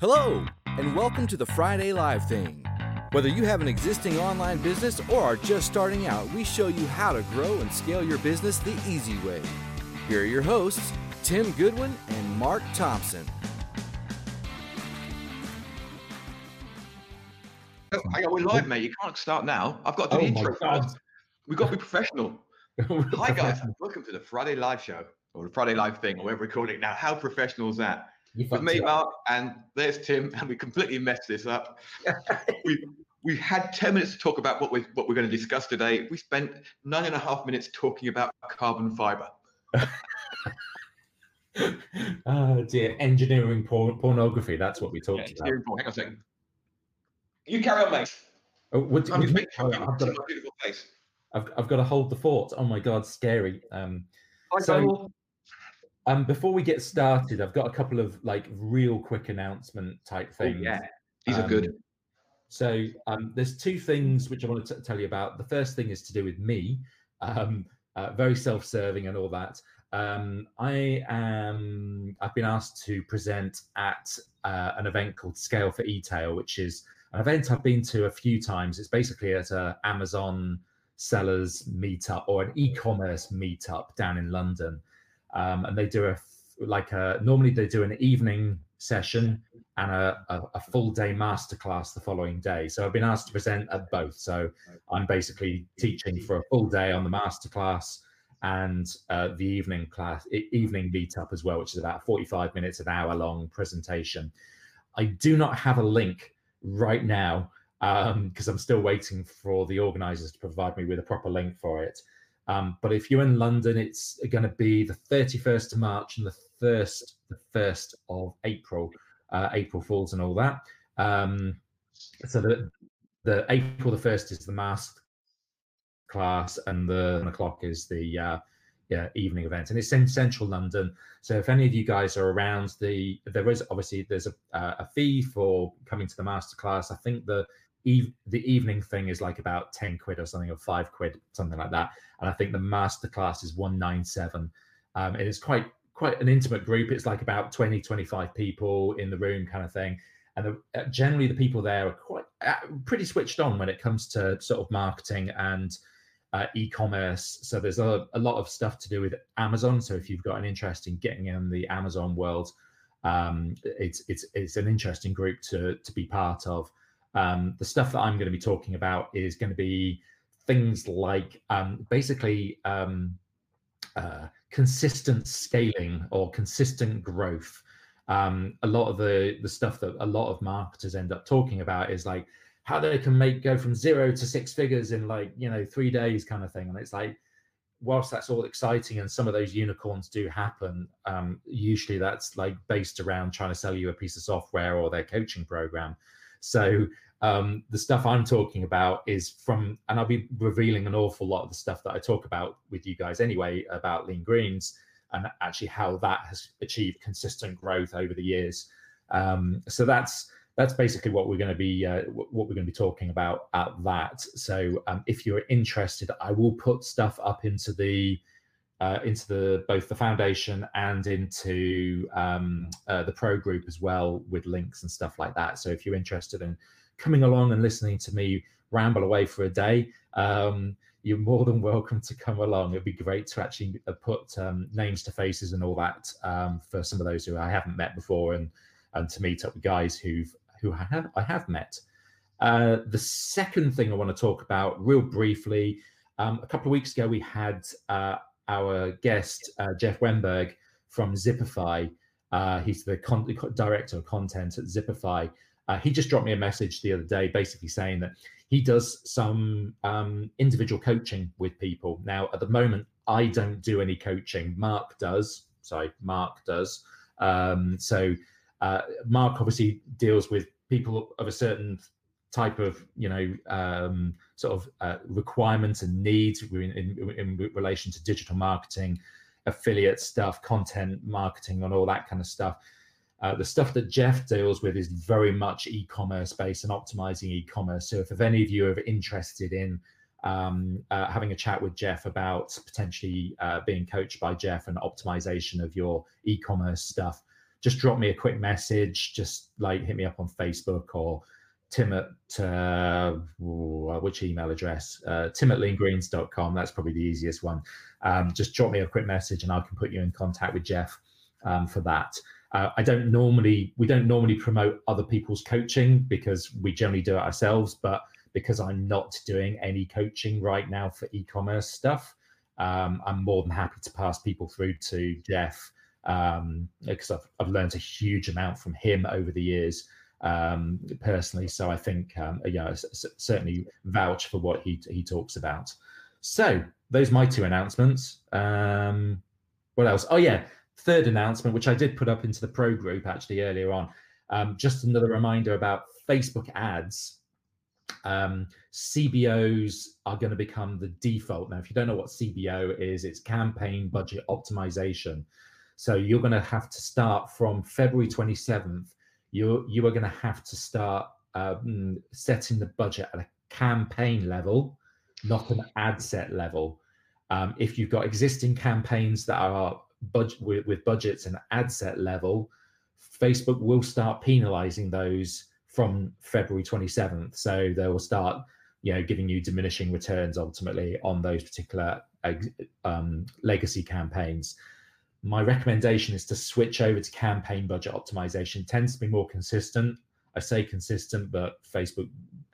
Hello, and welcome to the Friday Live Thing. Whether you have an existing online business or are just starting out, we show you how to grow and scale your business the easy way. Here are your hosts, Tim Goodwin and Mark Thompson. Oh, hang on, we're live, mate. You can't start now. I've got to do Oh the my intro God. first. We've got to be professional. Hi, guys. Welcome to the Friday Live Show, or the Friday Live thing, or whatever we're calling it now. How professional is that? You With me, up. Mark, and there's Tim, and we completely messed this up. we we had 10 minutes to talk about what we what we're going to discuss today. We spent nine and a half minutes talking about carbon fiber. oh dear, engineering por- pornography. That's what we talked it's about. Hang on a second. You carry on, mate. Oh, what, I'm what- just oh, I've, got, my beautiful face. I've, I've got to hold the fort. Oh my god, scary. Um, So-. Um, before we get started, I've got a couple of like real quick announcement type things. Oh, things. yeah, these are Um, good. So um, there's two things which I want to t- tell you about. The first thing is to do with me, um, uh, very self-serving and all that. Um, I am. I've been asked to present at uh, an event called Scale for E-tail, which is an event I've been to a few times. It's basically at a Amazon sellers meetup or an e-commerce meetup down in London, um, and they do a like a normally they do an evening session and a, a, a full day masterclass the following day. So I've been asked to present at both. So I'm basically teaching for a full day on the masterclass and uh, the evening class, evening meetup as well, which is about 45 minutes, an hour long presentation. I do not have a link right now because I'm still waiting for the organizers to provide me with a proper link for it. Um, but if you're in London, it's going to be the 31st of March and the first, the first of April uh, April Fools and all that. Um, so the the April the first is the mask class, and the one o'clock is the uh, yeah evening event, and it's in central London. So if any of you guys are around, the there is obviously there's a uh, a fee for coming to the master class. I think the the evening thing is like about 10 quid or something or five quid something like that. And i think the master class is 197 um, and it's quite quite an intimate group. It's like about 20 25 people in the room kind of thing. And the, uh, generally the people there are quite uh, pretty switched on when it comes to sort of marketing and uh, e-commerce. So there's a, a lot of stuff to do with amazon. So if you've got an interest in getting in the amazon world um, it's it's it's an interesting group to to be part of um, the stuff that i'm going to be talking about is going to be things like um, basically um, uh, consistent scaling or consistent growth. Um, a lot of the the stuff that a lot of marketers end up talking about is like how they can make go from zero to six figures in like you know three days kind of thing. And it's like whilst that's all exciting and some of those unicorns do happen, um, usually that's like based around trying to sell you a piece of software or their coaching program. So um, the stuff I'm talking about is from, and I'll be revealing an awful lot of the stuff that I talk about with you guys anyway about lean greens and actually how that has achieved consistent growth over the years. Um, so that's that's basically what we're going to be uh, what we're going to be talking about at that. So um, if you're interested, I will put stuff up into the uh, into the both the foundation and into um, uh, the pro group as well with links and stuff like that. So if you're interested in coming along and listening to me ramble away for a day, um, you're more than welcome to come along. It'd be great to actually uh, put um, names to faces and all that um, for some of those who I haven't met before, and and to meet up with guys who've who I have I have met. Uh, the second thing I want to talk about, real briefly, um, a couple of weeks ago we had uh, our guest uh, Jeff Wenberg from Zipify. Uh, he's the con- director of content at Zipify. Uh, he just dropped me a message the other day, basically saying that he does some um, individual coaching with people. Now, at the moment, I don't do any coaching. Mark does. Sorry, Mark does. Um, so, uh, Mark obviously deals with people of a certain type of, you know, um, sort of uh, requirements and needs in, in, in relation to digital marketing, affiliate stuff, content marketing, and all that kind of stuff. Uh, the stuff that Jeff deals with is very much e-commerce based and optimizing e-commerce. So if, if any of you are interested in um, uh, having a chat with Jeff about potentially uh, being coached by Jeff and optimization of your e-commerce stuff, just drop me a quick message. Just like hit me up on Facebook or Tim at uh, which email address? Uh, Tim at leangreens.com. That's probably the easiest one. Um, just drop me a quick message and I can put you in contact with Jeff um, for that. Uh, I don't normally, we don't normally promote other people's coaching because we generally do it ourselves. But because I'm not doing any coaching right now for e-commerce stuff, um, I'm more than happy to pass people through to Jeff um, because I've, I've learned a huge amount from him over the years um, personally. So I think, um, yeah, certainly vouch for what he he talks about. So those my two announcements. Um, what else? Oh yeah, third announcement, which I did put up into the pro group actually earlier on. Um, just another reminder about Facebook ads. Um, CBOs are going to become the default now. If you don't know what CBO is, it's campaign budget optimization. So you're going to have to start from February 27th you you are going to have to start um, setting the budget at a campaign level, not an ad set level. Um, if you've got existing campaigns that are budget with, with budgets and ad set level, Facebook will start penalizing those from February 27th. So they will start, you know, giving you diminishing returns ultimately on those particular um, legacy campaigns my recommendation is to switch over to campaign budget optimization. It tends to be more consistent. I say consistent, but Facebook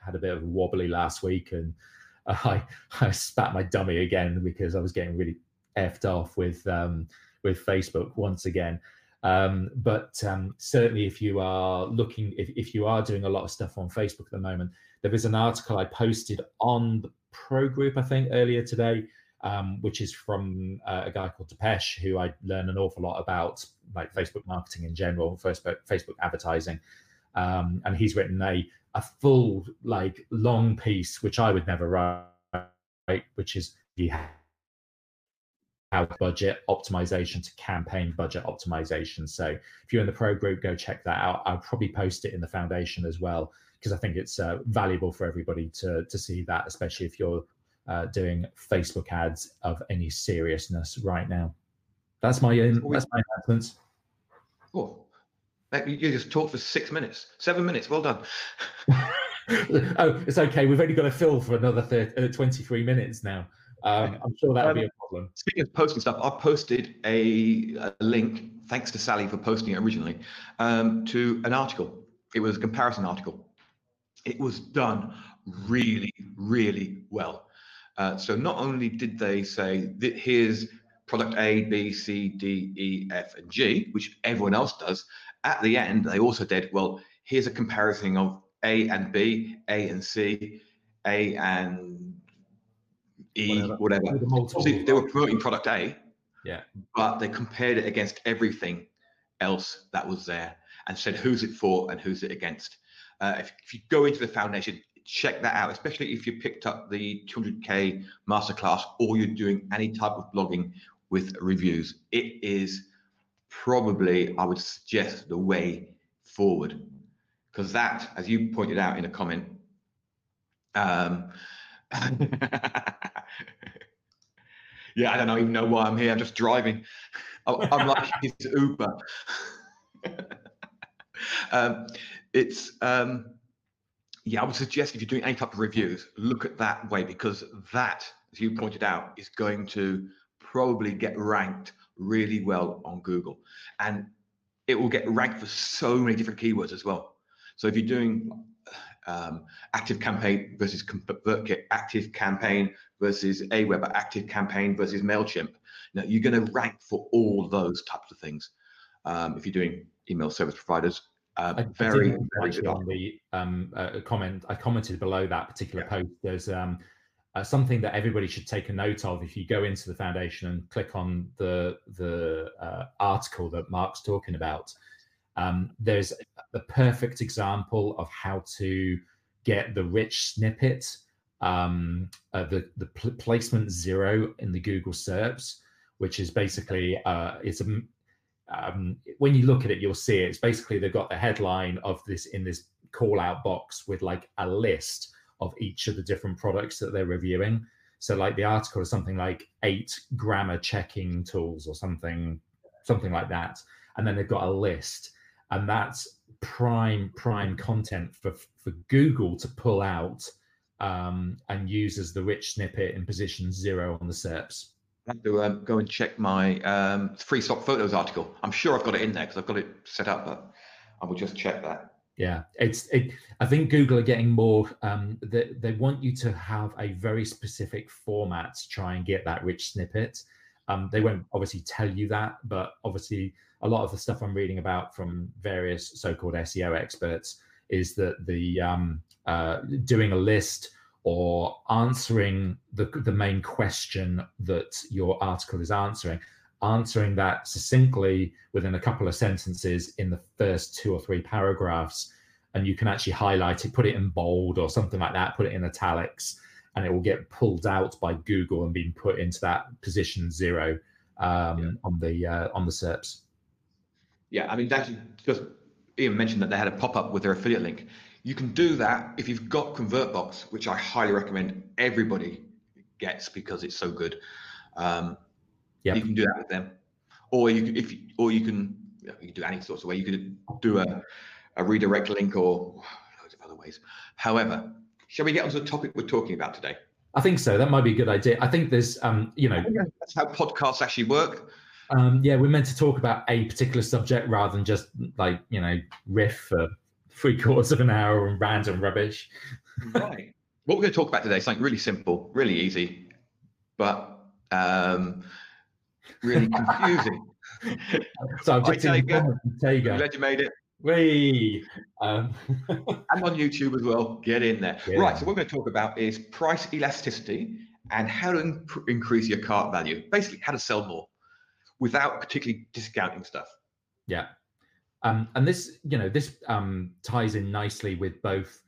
had a bit of a wobbly last week, and I I spat my dummy again because I was getting really effed off with um, with Facebook once again. Um, but um, certainly, if you are looking, if, if you are doing a lot of stuff on Facebook at the moment, there is an article I posted on the pro group, I think, earlier today, um, which is from uh, a guy called Depesh, who I learn an awful lot about, like Facebook marketing in general, Facebook Facebook advertising, um, and he's written a a full like long piece, which I would never write, which is how budget optimization to campaign budget optimization. So if you're in the pro group, go check that out. I'll probably post it in the foundation as well because I think it's uh, valuable for everybody to to see that, especially if you're uh, doing Facebook ads of any seriousness right now. That's my um, that's my announcements. Oh, you just talked for six minutes, seven minutes. Well done. oh, it's okay. We've only got to fill for another 30, uh, 23 minutes now. Um, I'm sure that'll um, be a problem. Speaking of posting stuff, I posted a, a, link, thanks to Sally for posting it originally, um, to an article. It was a comparison article. It was done really, really well. Uh, so not only did they say that here's product A, B, C, D, E, F, and G, which everyone else does, at the end they also did, well, here's a comparison of A and B, A and C, A and E, whatever. whatever. See, they were promoting product A, yeah, but they compared it against everything else that was there and said who's it for and who's it against. Uh, if, if, you go into the foundation, check that out, especially if you picked up the 200k masterclass or you're doing any type of blogging with reviews. It is probably, I would suggest, the way forward because that, as you pointed out in a comment, um, yeah, I don't even know why I'm here. I'm just driving. I'm like his Uber. um, it's um, yeah, I would suggest if you're doing any type of reviews, look at that way because that, as you pointed out, is going to probably get ranked really well on Google. And it will get ranked for so many different keywords as well. So if you're doing um, active campaign versus ConvertKit, active campaign versus Aweber, active campaign versus MailChimp, now you're going to rank for all those types of things. Um, if you're doing email service providers, uh, very, very good. On the um, uh, comment, I commented below that particular yeah. post. There's um, uh, something that everybody should take a note of. If you go into the foundation and click on the the uh, article that Mark's talking about, um, there's a perfect example of how to get the rich snippet, um, uh, the the pl- placement zero in the Google SERPs, which is basically uh, it's a um, when you look at it, you'll see it. it's basically they've got the headline of this in this call out box with like a list of each of the different products that they're reviewing. So like the article is something like eight grammar checking tools or something, something like that. and then they've got a list, and that's prime prime content for for Google to pull out um, and use as the rich snippet in position zero on the SERPs. I have to um, go and check my um, free stock photos article. I'm sure I've got it in there because I've got it set up, but I will just check that. Yeah, it's. It, I think Google are getting more. Um, they they want you to have a very specific format to try and get that rich snippet. Um, they won't obviously tell you that, but obviously a lot of the stuff I'm reading about from various so-called SEO experts is that the um, uh, doing a list or answering the, the main question that your article is answering, answering that succinctly within a couple of sentences in the first two or three paragraphs. And you can actually highlight it, put it in bold or something like that, put it in italics, and it will get pulled out by Google and being put into that position zero um, yeah. on the uh, on the SERPs. Yeah, I mean that's just Ian mentioned that they had a pop up with their affiliate link. You can do that if you've got ConvertBox, which I highly recommend everybody gets because it's so good. Um, yeah, you can do that with them, or you can, if you, or you can you, know, you can do any sorts of way. You could do a, a redirect link or loads of other ways. However, shall we get onto the topic we're talking about today? I think so. That might be a good idea. I think there's, um, you know, that's how podcasts actually work. Um, yeah, we're meant to talk about a particular subject rather than just like you know riff for three quarters of an hour and random rubbish. right. What we're going to talk about today is something really simple, really easy, but um, really confusing. so I'm just seen Tega. Glad you made it. We um. and on YouTube as well. Get in there. Yeah. Right. So what we're going to talk about is price elasticity and how to imp- increase your cart value. Basically, how to sell more without particularly discounting stuff. Yeah. Um, and this, you know, this um, ties in nicely with both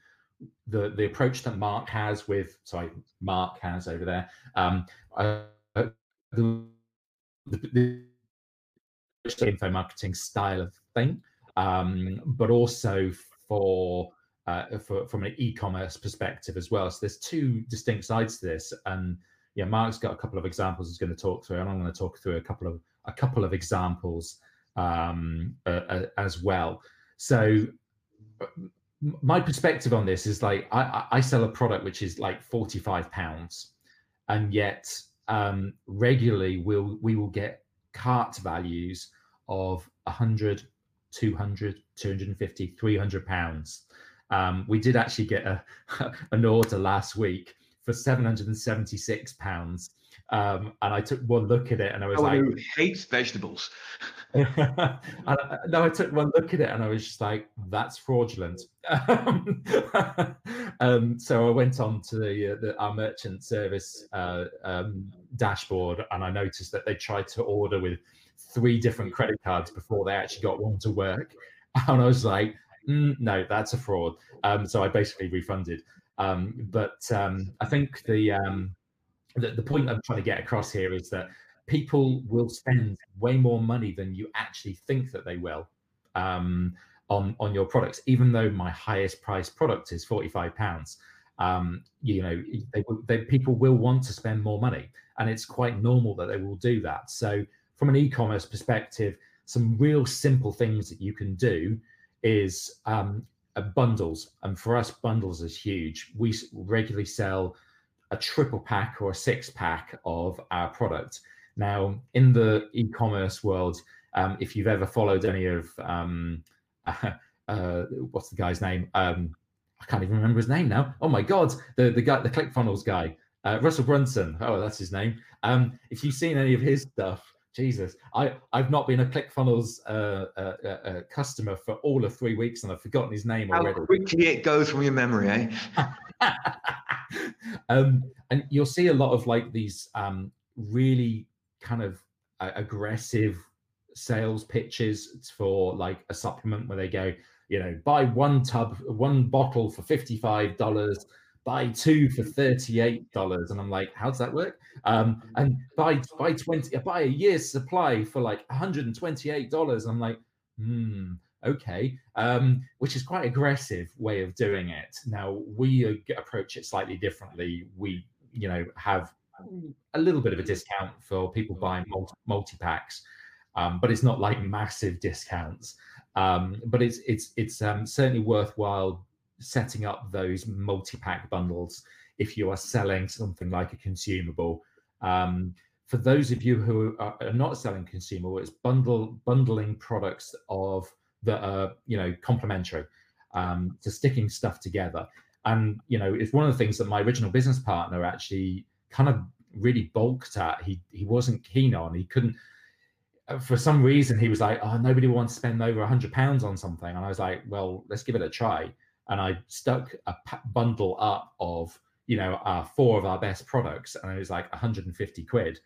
the the approach that Mark has with, sorry, Mark has over there, um, uh, the, the, the info marketing style of thing, um, but also for uh, for, from an e-commerce perspective as well. So there's two distinct sides to this, and yeah, Mark's got a couple of examples he's going to talk through, and I'm going to talk through a couple of a couple of examples um, uh, uh, as well. So my perspective on this is like I, I sell a product which is like 45 pounds and yet um, regularly we'll we will get cart values of 100 200 250 300 pounds um, we did actually get a, an order last week for 776 pounds um, and I took one look at it and I was oh, like, who hates vegetables? and, no, I took one look at it and I was just like, that's fraudulent. um, so I went on to the, uh, the our merchant service uh, um, dashboard and I noticed that they tried to order with three different credit cards before they actually got one to work. And I was like, mm, no, that's a fraud. Um, so I basically refunded. Um, but um, I think the the, the point I'm trying to get across here is that people will spend way more money than you actually think that they will um, on on your products. Even though my highest price product is forty five pounds, um, you know, they, they, people will want to spend more money, and it's quite normal that they will do that. So, from an e-commerce perspective, some real simple things that you can do is um, uh, bundles, and for us, bundles is huge. We regularly sell a triple pack or a six pack of our product. Now, in the e-commerce world, um, if you've ever followed any of um, uh, uh, what's the guy's name? Um, I can't even remember his name now. Oh my god, the the guy, the ClickFunnels guy, uh, Russell Brunson. Oh, that's his name. Um, if you've seen any of his stuff, Jesus, I I've not been a ClickFunnels uh, uh, uh, uh, customer for all of three weeks, and I've forgotten his name How already. How quickly it goes from your memory, eh? um, and you'll see a lot of like these um, really kind of uh, aggressive sales pitches for like a supplement where they go, you know, buy one tub, one bottle for $55, buy two for $38. And I'm like, how does that work? Um, and buy, buy 20, buy a year's supply for like $128. I'm like, hmm, okay, um, which is quite aggressive way of doing it. Now we approach it slightly differently. We, you know, have a little bit of a discount for people buying multi, multi packs. um, but it's not like massive discounts. Um, but it's it's it's um, certainly worthwhile setting up those multi-pack bundles if you are selling something like a consumable. Um, for those of you who are not selling consumable, it's bundle bundling products of that are you know complementary um, to sticking stuff together. And you know, it's one of the things that my original business partner actually kind of really balked at. He he wasn't keen on. He couldn't. Uh, for some reason, he was like, "Oh, nobody wants to spend over a hundred pounds on something," and I was like, "Well, let's give it a try." And I stuck a bundle up of you know uh, four of our best products, and it was like 150 quid,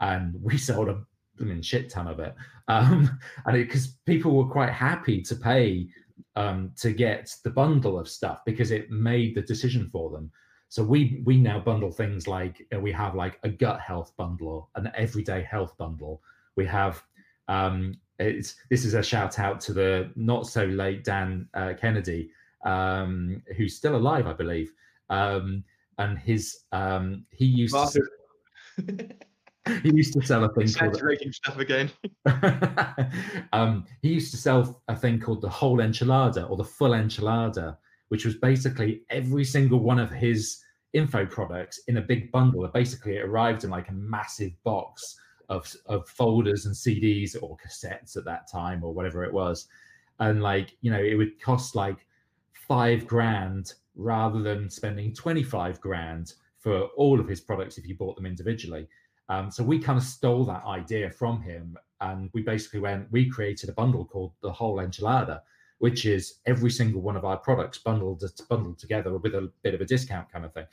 and we sold a blooming shit ton of it. Um, and because people were quite happy to pay um, to get the bundle of stuff because it made the decision for them. So we we now bundle things like know, we have like a gut health bundle, an everyday health bundle. We have um, it's this is a shout out to the not so late Dan uh, Kennedy, um, who's still alive, I believe. Um, and his um, he used to, he used to sell a thing called stuff again. um, he used to sell a thing called the whole enchilada or the full enchilada, which was basically every single one of his info products in a big bundle. Basically, it arrived in like a massive box of of folders and CDs or cassettes at that time or whatever it was, and like you know, it would cost like five grand rather than spending twenty five grand for all of his products if you bought them individually. Um, so we kind of stole that idea from him, and we basically went. We created a bundle called the whole enchilada, which is every single one of our products bundled bundled together with a bit of a discount kind of thing.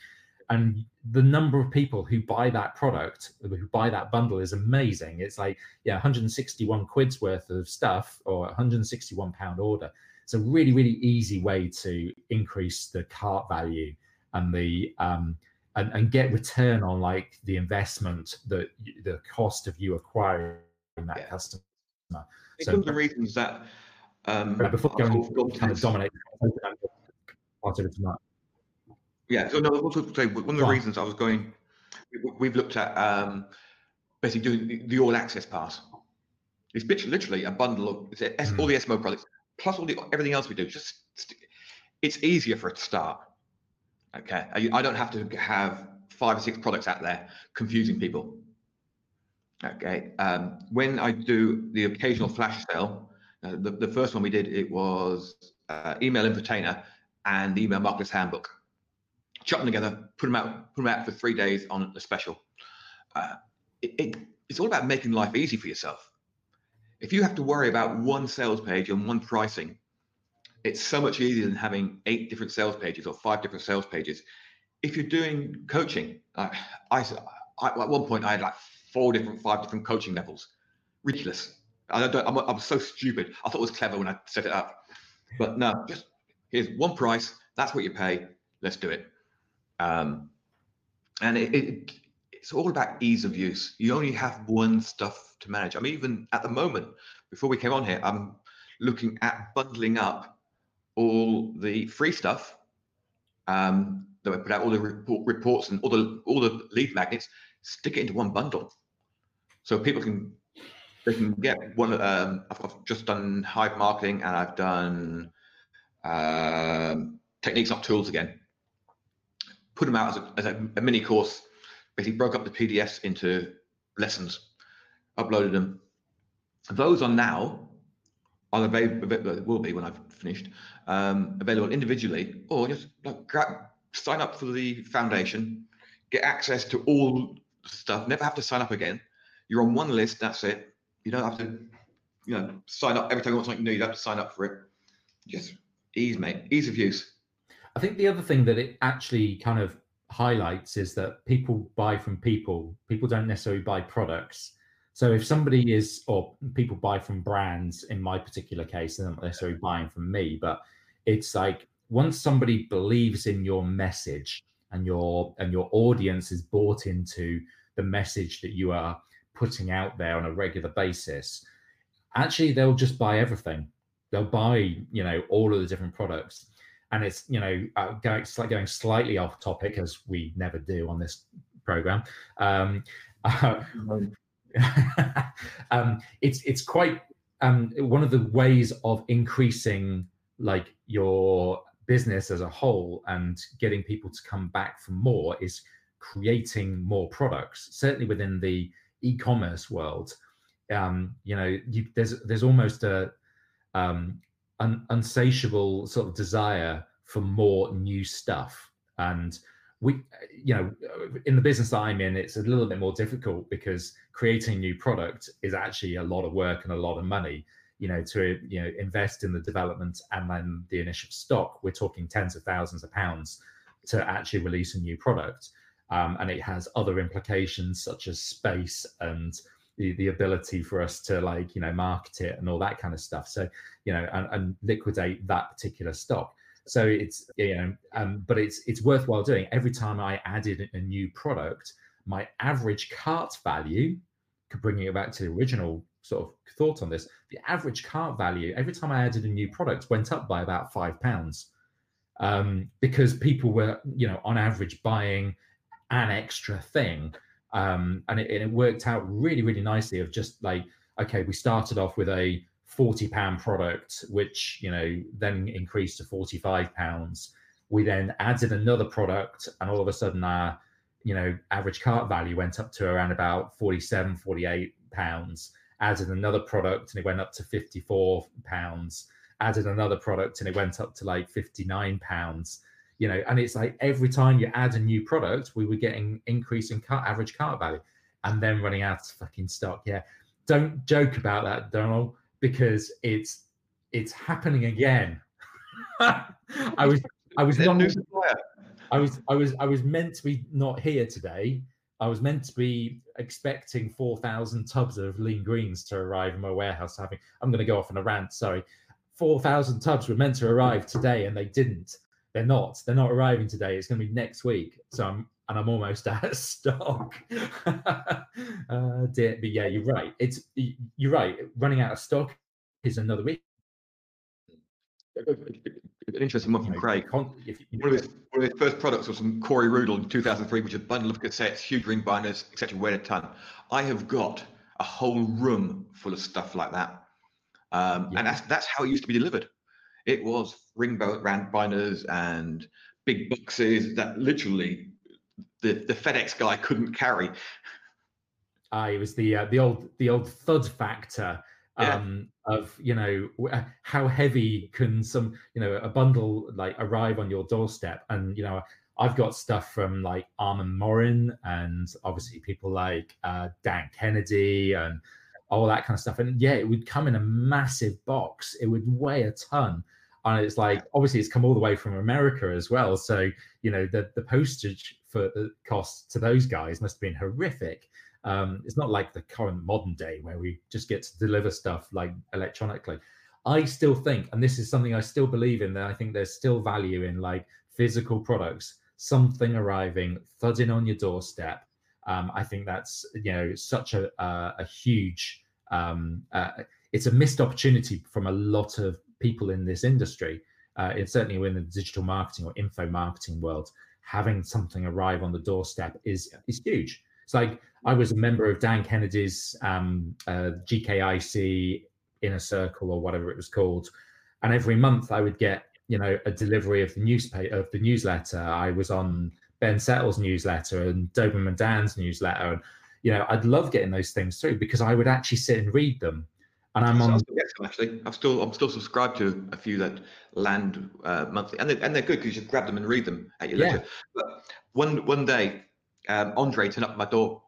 And the number of people who buy that product, who buy that bundle, is amazing. It's like yeah, 161 quid's worth of stuff or 161 pound order. It's a really really easy way to increase the cart value and the um, and, and get return on like the investment that the cost of you acquiring that yeah. customer. It's so, one of the reasons that um, before going kind of dominate part of it tonight. Yeah, so no, also say one of the reasons I was going, we've looked at um, basically doing the all access pass. It's literally a bundle of mm. all the SMO products plus all the everything else we do. Just it's easier for it to start. Okay, I don't have to have five or six products out there confusing people. Okay, um, when I do the occasional flash sale, uh, the, the first one we did it was uh, email infotainer and the email marketer's handbook. Chop them together, put them out, put them out for three days on a special. Uh, it, it, it's all about making life easy for yourself. If you have to worry about one sales page and one pricing, it's so much easier than having eight different sales pages or five different sales pages. If you're doing coaching, I, I, at one point I had like four different, five different coaching levels. Ridiculous. I don't, I'm, I'm so stupid. I thought it was clever when I set it up, but no, just here's one price. That's what you pay. Let's do it. Um, and it, it, it's all about ease of use. You only have one stuff to manage. I mean, even at the moment, before we came on here, I'm looking at bundling up all the free stuff um, that we put out, all the report, reports and all the all the lead magnets, stick it into one bundle, so people can they can get one. Um, I've, I've just done Hive marketing and I've done um, techniques, not tools again. Put them out as a, as a, a mini course. Basically, broke up the PDFs into lessons, uploaded them. Those are now are available. Will be when I've finished um, available individually, or just like, grab, sign up for the foundation, get access to all stuff, never have to sign up again. You're on one list, that's it. You don't have to, you know, sign up every time you want something new. You don't have to sign up for it. Just ease, mate. Ease of use. I think the other thing that it actually kind of highlights is that people buy from people. People don't necessarily buy products. So if somebody is, or people buy from brands, in my particular case, they're not necessarily buying from me, but it's like once somebody believes in your message and your and your audience is bought into the message that you are putting out there on a regular basis actually they'll just buy everything. They'll buy you know all of the different products. And it's you know uh, going, going slightly off topic as we never do on this program. Um, uh, um, it's it's quite um, one of the ways of increasing like your business as a whole and getting people to come back for more is creating more products. Certainly within the e-commerce world, um, you know, you, there's there's almost a um, un, unsatiable sort of desire for more new stuff, and we, you know, in the business I'm in, it's a little bit more difficult because creating new product is actually a lot of work and a lot of money. You know, to you know invest in the development and then the initial stock, we're talking tens of thousands of pounds to actually release a new product. Um, and it has other implications such as space and the, the ability for us to like you know market it and all that kind of stuff so you know and, and liquidate that particular stock so it's you know um, but it's it's worthwhile doing. Every time i added a new product my average cart value bringing it back to the original sort of thought on this the average cart value every time i added a new product went up by about five pounds. Um, because people were you know on average buying an extra thing. Um, and it, it worked out really really nicely of just like okay we started off with a 40 pound product which you know then increased to 45 pounds. We then added another product and all of a sudden our you know average cart value went up to around about 47 48 pounds. Added another product and it went up to 54 pounds. Added another product and it went up to like 59 pounds. You know, and it's like every time you add a new product, we were getting increasing car average cart value, and then running out of fucking stock. Yeah, don't joke about that, Donald, because it's it's happening again. I was I was not I was I was I was meant to be not here today. I was meant to be expecting four thousand tubs of lean greens to arrive in my warehouse. Having I'm going to go off on a rant. Sorry, four thousand tubs were meant to arrive today, and they didn't. They're not. They're not arriving today. It's going to be next week. So I'm and I'm almost out of stock. uh, dear, but yeah, you're right. It's you're right. Running out of stock is another week. An interesting one from Craig. One of, his, one of his first products was from Corey Rudl in 2003, which is a bundle of cassettes, huge ring binders, etc. Weighed a ton. I have got a whole room full of stuff like that, um, yeah. and that's that's how it used to be delivered. It was ring binders and big boxes that literally the, the FedEx guy couldn't carry. Ah, it was the uh, the old the old thud factor um, yeah. of you know uh, how heavy can some you know a bundle like arrive on your doorstep and you know I've got stuff from like Armand Morin and obviously people like uh, Dan Kennedy and all that kind of stuff and yeah it would come in a massive box it would weigh a ton and it's like obviously it's come all the way from America as well. So you know the the postage for the costs to those guys must have been horrific. Um, it's not like the current modern day where we just get to deliver stuff like electronically. I still think, and this is something I still believe in, that I think there's still value in like physical products, something arriving, thudding on your doorstep. Um, I think that's you know such a a, a huge um, uh, it's a missed opportunity from a lot of people in this industry, uh, it's certainly within the digital marketing or info marketing world, having something arrive on the doorstep is is huge. It's like I was a member of Dan Kennedy's um, uh, GKIC inner circle or whatever it was called, and every month I would get you know a delivery of the newspaper of the newsletter. I was on Ben Settle's newsletter and Doberman Dan's newsletter, and you know I'd love getting those things through because I would actually sit and read them and I'm on. actually, I'm still I'm still subscribed to a few that land uh, monthly, and they're, and they're good because you just grab them and read them at your yeah. leisure. But one one day, um, Andre turned up at my door.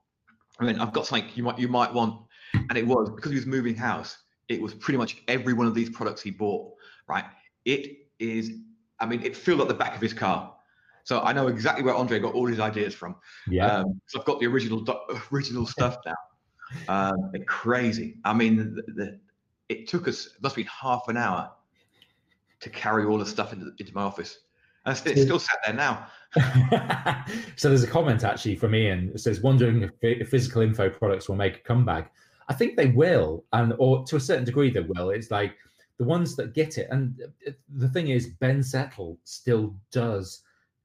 I mean, I've got something you might you might want, and it was because he was moving house. It was pretty much every one of these products he bought. Right? It is. I mean, it filled up the back of his car. So I know exactly where Andre got all his ideas from. Yeah. Um, so I've got the original original stuff now. Um, crazy. I mean, the, the, it took us it must be half an hour to carry all the stuff into, into my office. And it's still sat there now. so there's a comment actually from Ian. It says, wondering if physical info products will make a comeback. I think they will, and or to a certain degree they will. It's like the ones that get it, and the thing is, Ben Settle still does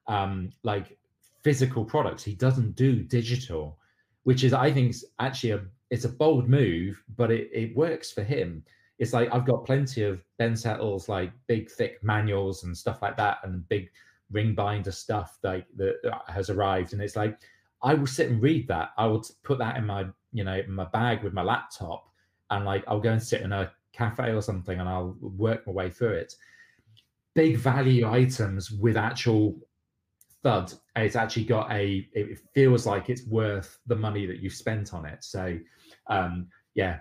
um, like physical products. He doesn't do digital which is I think actually a it's a bold move, but it, it works for him. It's like I've got plenty of Ben Settles, like big thick manuals and stuff like that, and big ring binder stuff like that has arrived, and it's like I will sit and read that. I will put that in my you know my bag with my laptop, and like I'll go and sit in a cafe or something, and I'll work my way through it. Big value items with actual thud it's actually got a it feels like it's worth the money that you've spent on it. So um yeah.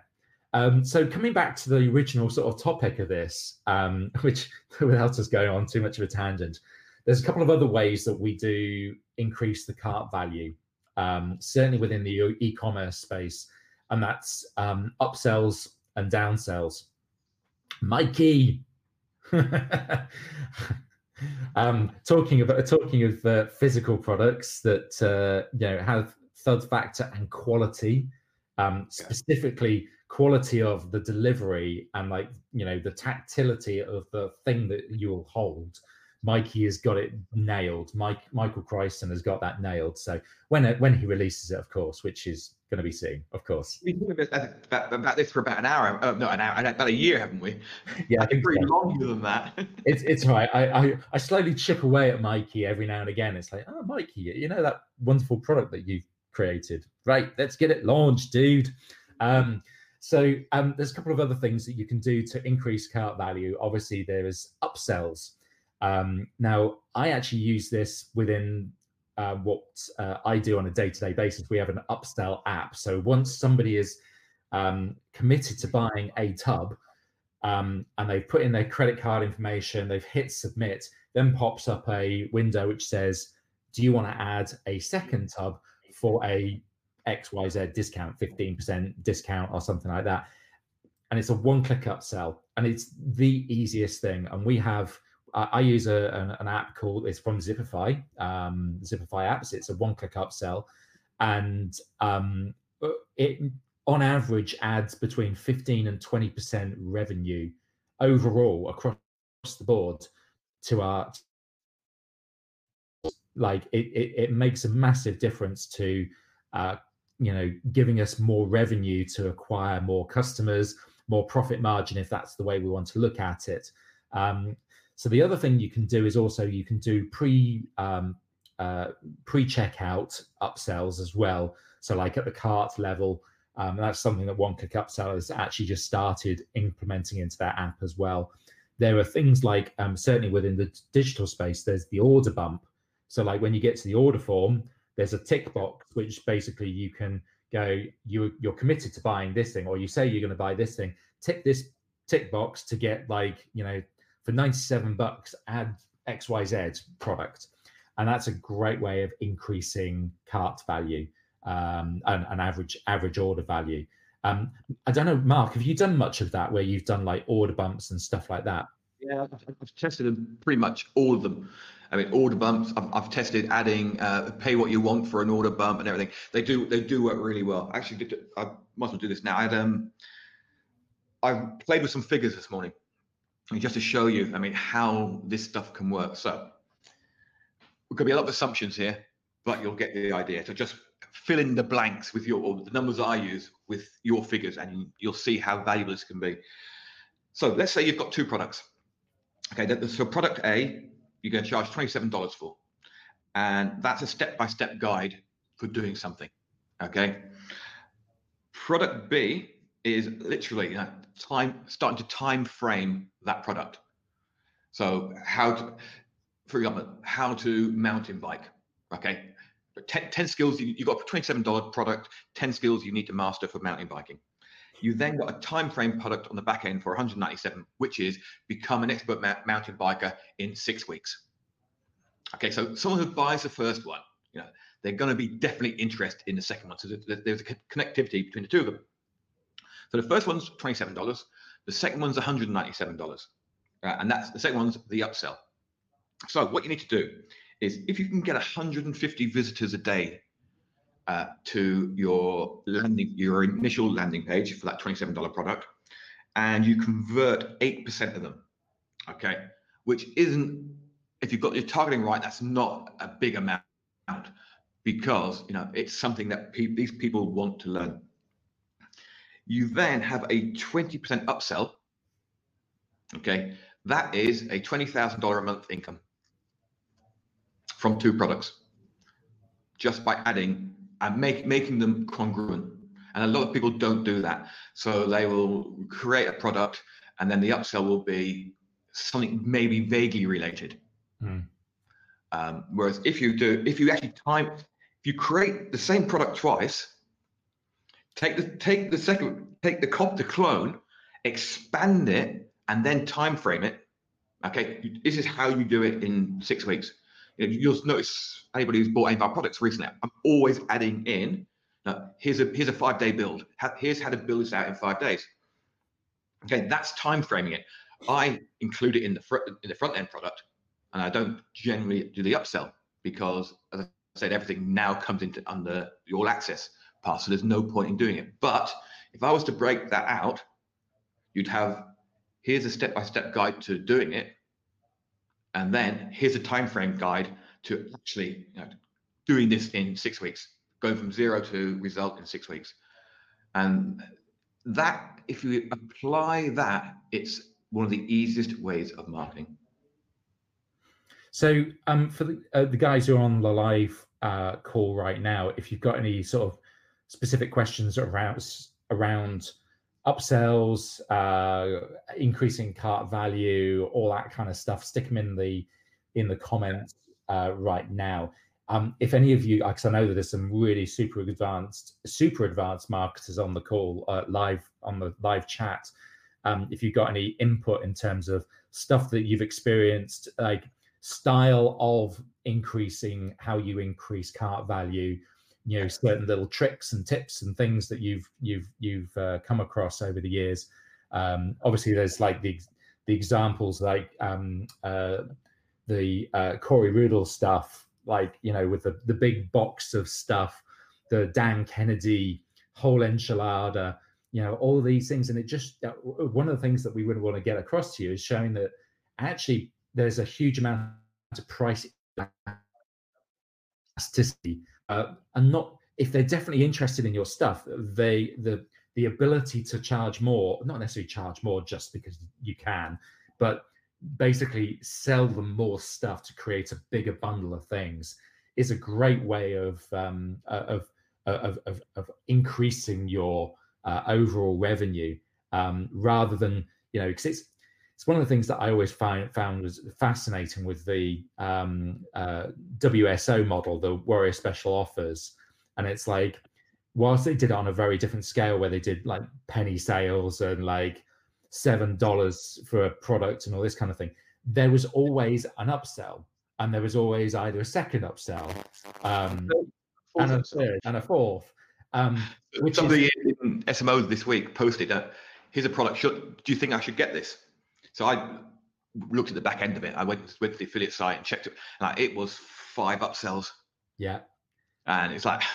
Um so coming back to the original sort of topic of this um which without us going on? Too much of a tangent. There's a couple of other ways that we do increase the cart value um certainly within the e-commerce space and that's um upsells and downsells. Mikey um, talking about talking of uh, physical products that uh, you know have thud factor and quality, um, specifically quality of the delivery and like you know the tactility of the thing that you will hold Mikey has got it nailed. Mike Michael Christen has got that nailed. So when when he releases it, of course, which is going to be seen, of course. We've been about, about, this for about an hour, uh, not an hour, about a year, haven't we? Yeah, I think pretty so. longer than that. it's it's right. I, I I slowly chip away at Mikey every now and again. It's like, oh, Mikey, you know that wonderful product that you've created. Right, let's get it launched, dude. Um, so um, there's a couple of other things that you can do to increase cart value. Obviously, there is upsells. Um, now, I actually use this within uh, what uh, I do on a day to day basis. We have an upsell app. So once somebody is um, committed to buying a tub um, and they've put in their credit card information, they've hit submit, then pops up a window which says, Do you want to add a second tub for a XYZ discount, 15% discount or something like that? And it's a one click upsell and it's the easiest thing. And we have I, use a, an, an, app called it's from Zipify, um, Zipify apps. It's a one-click upsell, and um, it on average adds between 15 and 20 percent revenue overall across the board to our like it, it, it makes a massive difference to uh, you know giving us more revenue to acquire more customers more profit margin if that's the way we want to look at it um, so the other thing you can do is also you can do pre um, uh, pre checkout upsells as well. So like at the cart level, um, that's something that One Click Upsell has actually just started implementing into their app as well. There are things like um, certainly within the digital space, there's the order bump. So like when you get to the order form, there's a tick box which basically you can go you you're committed to buying this thing or you say you're going to buy this thing tick this tick box to get like you know for 97 bucks add xyz product and that's a great way of increasing cart value um, and, and average average order value um, i don't know mark have you done much of that where you've done like order bumps and stuff like that yeah i've, tested them pretty much all of them I mean, order bumps. I've, I've tested adding uh, pay what you want for an order bump and everything. They do they do work really well. Actually, I as well do this now. I had um, I played with some figures this morning, just to show you, I mean, how this stuff can work. So there could be a lot of assumptions here, but you'll get the idea. So just fill in the blanks with your, or the numbers I use with your figures, and you'll see how valuable this can be. So let's say you've got two products. Okay, so product A, you're going to charge $27 for, and that's a step-by-step guide for doing something. Okay. Product B is literally you know, time starting to time frame that product. So how to, for example, how to mountain bike. Okay, 10, 10 skills you, you got a $27 product, 10 skills you need to master for mountain biking. You then got a time frame product on the back end for 197, which is become an expert ma- mountain biker in six weeks. Okay, so someone who buys the first one, you know, they're going to be definitely interested in the second one. So there's a connectivity between the two of them. So the first one's $27. The second one's $197. Uh, and that's the second one's the upsell. So what you need to do is if you can get 150 visitors a day uh, to your landing, your initial landing page for that $27 product, and you convert 8% of them, okay, which isn't, if you've got your targeting right, that's not a big amount because, you know, it's something that pe- these people want to learn. You then have a 20% upsell. Okay, that is a $20,000 a month income from two products just by adding and make, making them congruent. And a lot of people don't do that. So they will create a product and then the upsell will be something maybe vaguely related. Mm. Um, whereas if you do, if you actually time, if you create the same product twice, take the take the second, take the cop the clone, expand it, and then time frame it. Okay, this is how you do it in six weeks. You'll notice anybody who's bought any of our products recently, I'm always adding in. Now, here's a here's a five day build. Here's how to build this out in five days. Okay, that's time framing it. I include it in the front in the front end product, and I don't generally do the upsell because, as I said, everything now comes into under all access part, so there's no point in doing it. But if I was to break that out, you'd have here's a step by step guide to doing it, and then here's a time frame guide to actually you know, doing this in six weeks, going from zero to result in six weeks, and that if you apply that, it's one of the easiest ways of marketing. So, um, for the, uh, the guys who are on the live uh, call right now, if you've got any sort of specific questions around around upsells, uh, increasing cart value, all that kind of stuff, stick them in the in the comments uh, right now. Um, if any of you, because I know that there's some really super advanced, super advanced marketers on the call, uh, live on the live chat. Um, if you've got any input in terms of stuff that you've experienced, like style of increasing how you increase cart value, you know, certain little tricks and tips and things that you've you've you've uh, come across over the years. Um, obviously, there's like the the examples like um, uh, the uh, Corey Rudl stuff, like you know, with the the big box of stuff, the Dan Kennedy whole enchilada you know all these things and it just uh, one of the things that we would want to get across to you is showing that actually there's a huge amount of price elasticity uh, and not if they're definitely interested in your stuff they the the ability to charge more not necessarily charge more just because you can but basically sell them more stuff to create a bigger bundle of things is a great way of um, of, of, of, of increasing your uh, overall revenue um, rather than you know because it's it's one of the things that I always find found was fascinating with the um, uh, WSO model, the Warrior Special Offers, and it's like whilst they did it on a very different scale where they did like penny sales and like seven dollars for a product and all this kind of thing, there was always an upsell and there was always either a second upsell um, and a third and a fourth. Um, which Somebody is, in SMO this week posted that here's a product. Should, do you think I should get this? So I looked at the back end of it. I went, went to the affiliate site and checked it. And it was five upsells. Yeah. And it's like.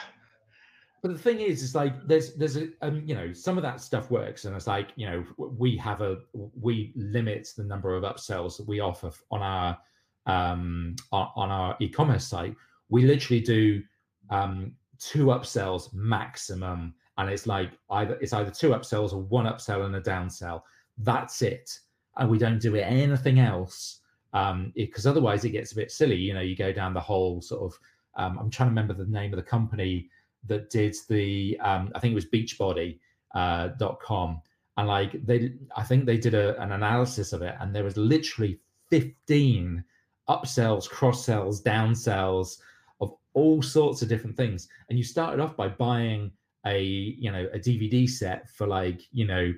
But the thing is, is like there's there's a um, you know some of that stuff works, and it's like you know we have a we limit the number of upsells that we offer on our um on, on our e-commerce site. We literally do um two upsells maximum and it's like either it's either two upsells or one upsell and a downsell that's it and we don't do anything else um because otherwise it gets a bit silly you know you go down the whole sort of um, i'm trying to remember the name of the company that did the um, i think it was beachbody uh, .com and like they i think they did a, an analysis of it and there was literally 15 upsells cross sells down downsells of all sorts of different things. And you started off by buying a you know a DVD set for like you know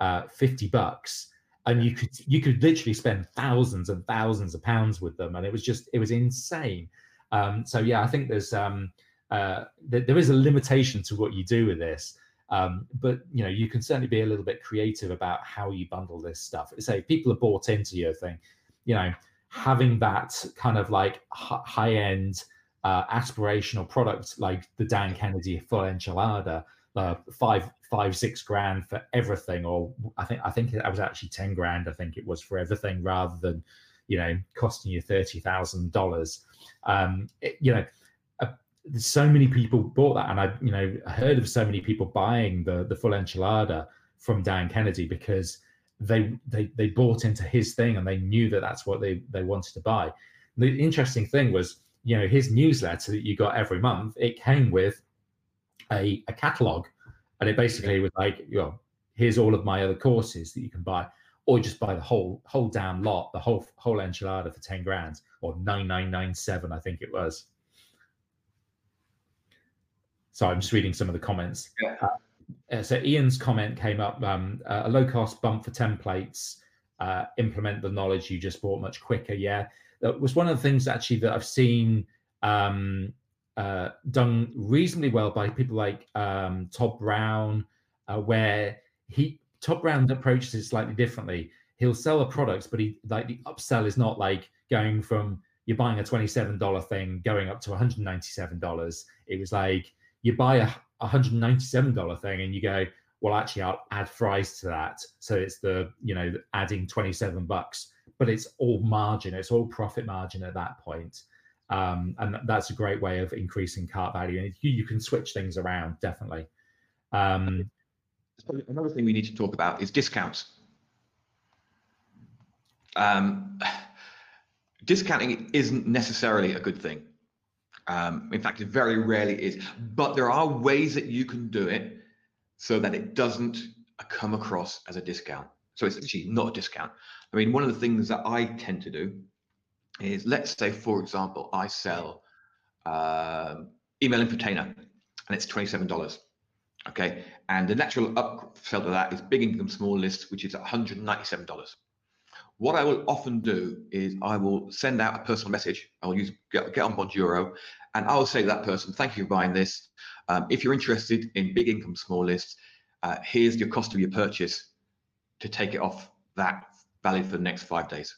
uh, fifty bucks, and you could you could literally spend thousands and thousands of pounds with them, and it was just it was insane. Um, so yeah, I think there's um, uh, th- there is a limitation to what you do with this. Um, but you know you can certainly be a little bit creative about how you bundle this stuff. Say people are bought into your thing, you know, having that kind of like h- high end uh, aspirational product like the Dan Kennedy full enchilada, uh, five five six grand for everything, or I think I think that was actually ten grand. I think it was for everything rather than you know costing you thirty thousand um, dollars. You know, uh, so many people bought that, and I, you know, heard of so many people buying the the full enchilada from Dan Kennedy because they they they bought into his thing and they knew that that's what they they wanted to buy. The interesting thing was, you know, his newsletter that you got every month, it came with a, a catalog, and it basically was like, you know, here's all of my other courses that you can buy, or just buy the whole whole damn lot, the whole whole enchilada for ten grand or nine nine nine seven, I think it was. So I'm just reading some of the comments. Yeah. Uh, so Ian's comment came up: um, uh, a low cost bump for templates. Uh, implement the knowledge you just bought much quicker. Yeah, that was one of the things actually that I've seen um, uh, done reasonably well by people like um, Todd Brown, uh, where he Todd Brown approaches it slightly differently. He'll sell a product, but he like the upsell is not like going from you're buying a $27 thing going up to $197. It was like you buy a $197 thing and you go, well, actually, I'll add fries to that. So it's the, you know, adding 27 bucks, but it's all margin, it's all profit margin at that point. Um, and that's a great way of increasing cart value. And you, you can switch things around, definitely. Um, Another thing we need to talk about is discounts. Um, discounting isn't necessarily a good thing. Um, in fact, it very rarely is. But there are ways that you can do it so that it doesn't come across as a discount. So it's actually not a discount. I mean, one of the things that I tend to do is, let's say, for example, I sell uh, email infotainer and it's $27. Okay. And the natural upsell to that is big income small list, which is $197. What I will often do is I will send out a personal message. I'll use get, get on Bonjoro and I'll say to that person, thank you for buying this. Um, if you're interested in big income small lists, uh, here's your cost of your purchase to take it off that valid for the next five days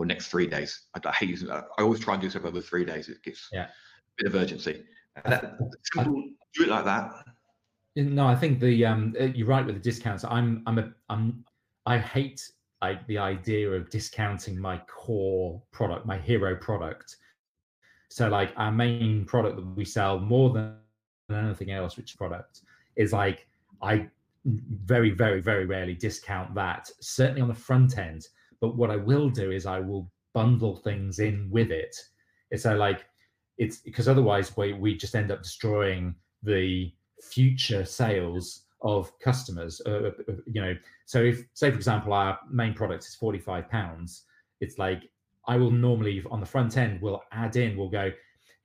or next three days. I, I hate using that. I always try and do something over three days. It gives yeah. a bit of urgency. That, simple, do it like that. No, I think the um, uh, you're right with the discounts. I'm I'm a I'm I hate like the idea of discounting my core product, my hero product. So like our main product that we sell more than anything else, which product is like I very very very rarely discount that. Certainly on the front end, but what I will do is I will bundle things in with it. It's so like it's because otherwise we we just end up destroying the future sales of customers. Uh, uh, uh, you know, so if say for example our main product is forty five pounds, it's like I will normally on the front end we'll add in we'll go,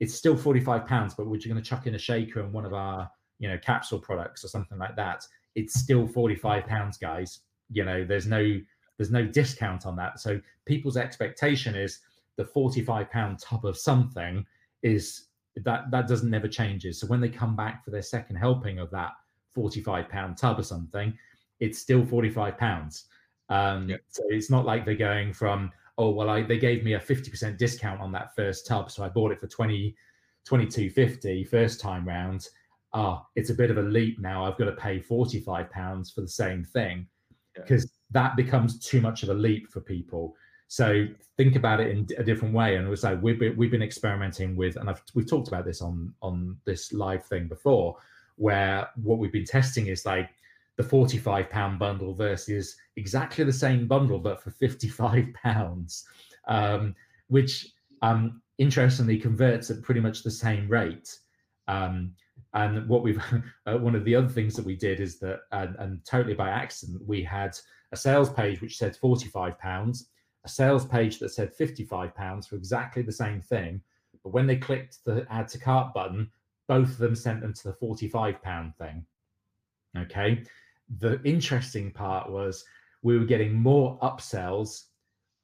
it's still forty five pounds, but we're going to chuck in a shaker and one of our you know capsule products or something like that. It's still forty five pounds, guys. You know, there's no there's no discount on that. So people's expectation is the 45 pound tub of something is that that doesn't never changes. So when they come back for their second helping of that 45 pound tub or something, it's still 45 pounds. Um, yep. So it's not like they're going from, oh, well, I, they gave me a 50% discount on that first tub. So I bought it for 20, 2250 first time round. Ah, it's a bit of a leap now. I've got to pay 45 pounds for the same thing because. That becomes too much of a leap for people. So think about it in a different way. And it was like we've been, we've been experimenting with, and I've, we've talked about this on on this live thing before, where what we've been testing is like the 45 pound bundle versus exactly the same bundle but for 55 pounds, um, which um, interestingly converts at pretty much the same rate. Um, and what we've uh, one of the other things that we did is that and, and totally by accident we had a sales page which said 45 pounds a sales page that said 55 pounds for exactly the same thing. But when they clicked the add to cart button both of them sent them to the 45 pound thing. Okay? The interesting part was we were getting more upsells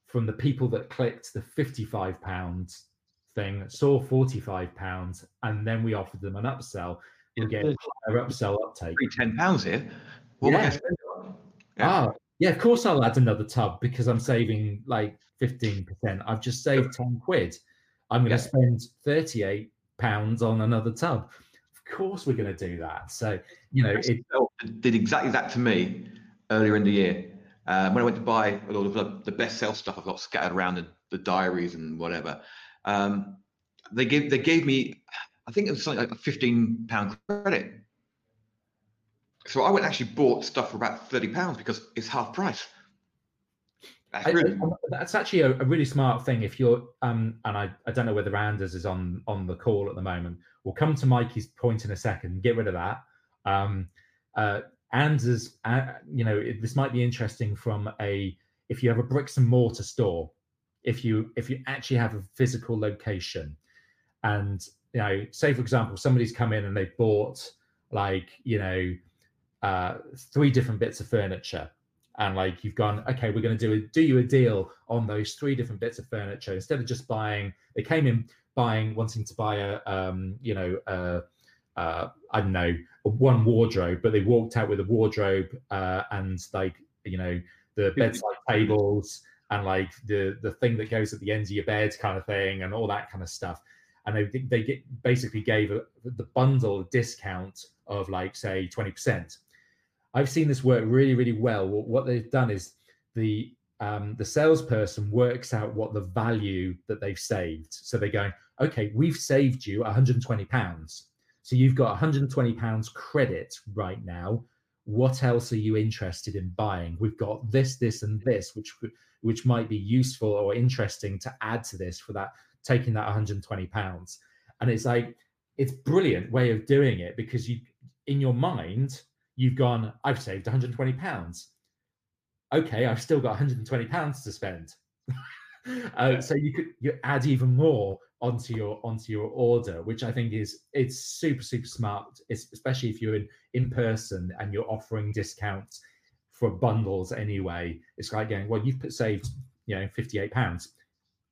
from the people that clicked the 55 pounds thing saw 45 pounds and then we offered them an upsell we get higher upsell uptake 10 pounds here what yeah. yeah. Oh, yeah, of course I'll add another tub because I'm saving like 15%. I've just saved 10 quid. I'm going to yeah. spend 38 pounds on another tub. Of course we're going to do that. So, you know, it did exactly that to me earlier in the year. Uh, when I went to buy a lot of the BestSelf stuff I've got scattered around the, the diaries and whatever, um, they gave they gave me I think it was something like a fifteen pound credit. So I went and actually bought stuff for about thirty pounds because it's half price. That's, really... I, that's actually a, a, really smart thing. If you're, um, and I, I don't know whether Anders is on on the call at the moment. We'll come to Mikey's point in a second. Get rid of that. Um, uh, Anders, uh, you know, it, this might be interesting from a if you have a bricks and mortar store, if you if you actually have a physical location, and you know, say for example, somebody's come in and they've bought like you know uh, three different bits of furniture. And like you've gone okay we're going to do a, do you a deal on those three different bits of furniture. Instead of just buying they came in buying wanting to buy a um you know uh, uh i don't know one wardrobe but they walked out with a wardrobe uh and like you know the bedside tables and like the the thing that goes at the ends of your bed kind of thing and all that kind of stuff and they they get basically gave a, the bundle discount of like say 20% I've seen this work really, really well. What they've done is the um, the salesperson works out what the value that they've saved. So they're going, okay, we've saved you 120 pounds. So you've got 120 pounds credit right now. What else are you interested in buying? We've got this, this, and this, which which might be useful or interesting to add to this for that taking that 120 pounds. And it's like it's brilliant way of doing it because you in your mind you've gone, I've saved 120 pounds. Okay, I've still got 120 pounds to spend. uh, so you could you add even more onto your onto your order, which I think is it's super super smart, it's, especially if you're in in person and you're offering discounts for bundles anyway. It's like going, well, you've put, saved you know 58 pounds.